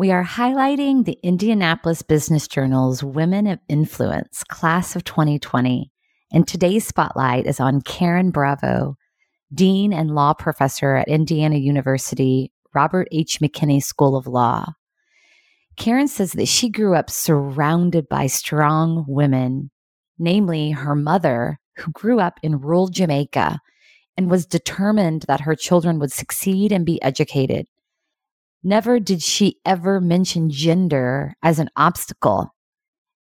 We are highlighting the Indianapolis Business Journal's Women of Influence class of 2020. And today's spotlight is on Karen Bravo, Dean and Law Professor at Indiana University, Robert H. McKinney School of Law. Karen says that she grew up surrounded by strong women, namely her mother, who grew up in rural Jamaica and was determined that her children would succeed and be educated. Never did she ever mention gender as an obstacle,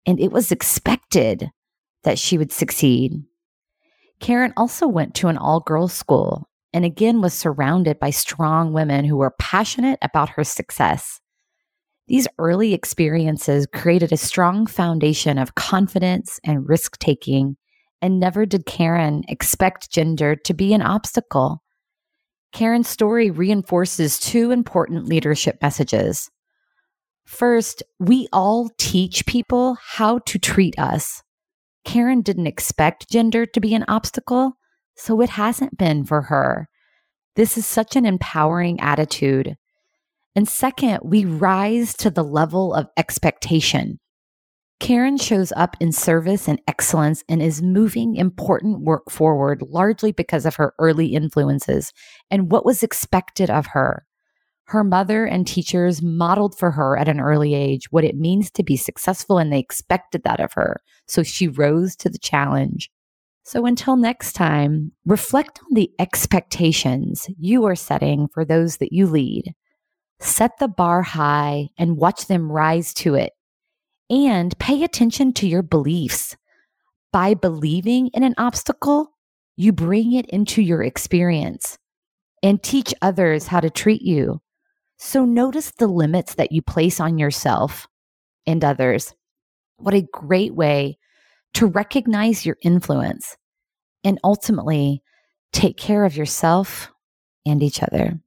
and it was expected that she would succeed. Karen also went to an all girls school and again was surrounded by strong women who were passionate about her success. These early experiences created a strong foundation of confidence and risk taking, and never did Karen expect gender to be an obstacle. Karen's story reinforces two important leadership messages. First, we all teach people how to treat us. Karen didn't expect gender to be an obstacle, so it hasn't been for her. This is such an empowering attitude. And second, we rise to the level of expectation. Karen shows up in service and excellence and is moving important work forward largely because of her early influences and what was expected of her. Her mother and teachers modeled for her at an early age what it means to be successful, and they expected that of her. So she rose to the challenge. So until next time, reflect on the expectations you are setting for those that you lead. Set the bar high and watch them rise to it and pay attention to your beliefs. By believing in an obstacle, you bring it into your experience and teach others how to treat you. So notice the limits that you place on yourself and others. What a great way to recognize your influence and ultimately take care of yourself and each other.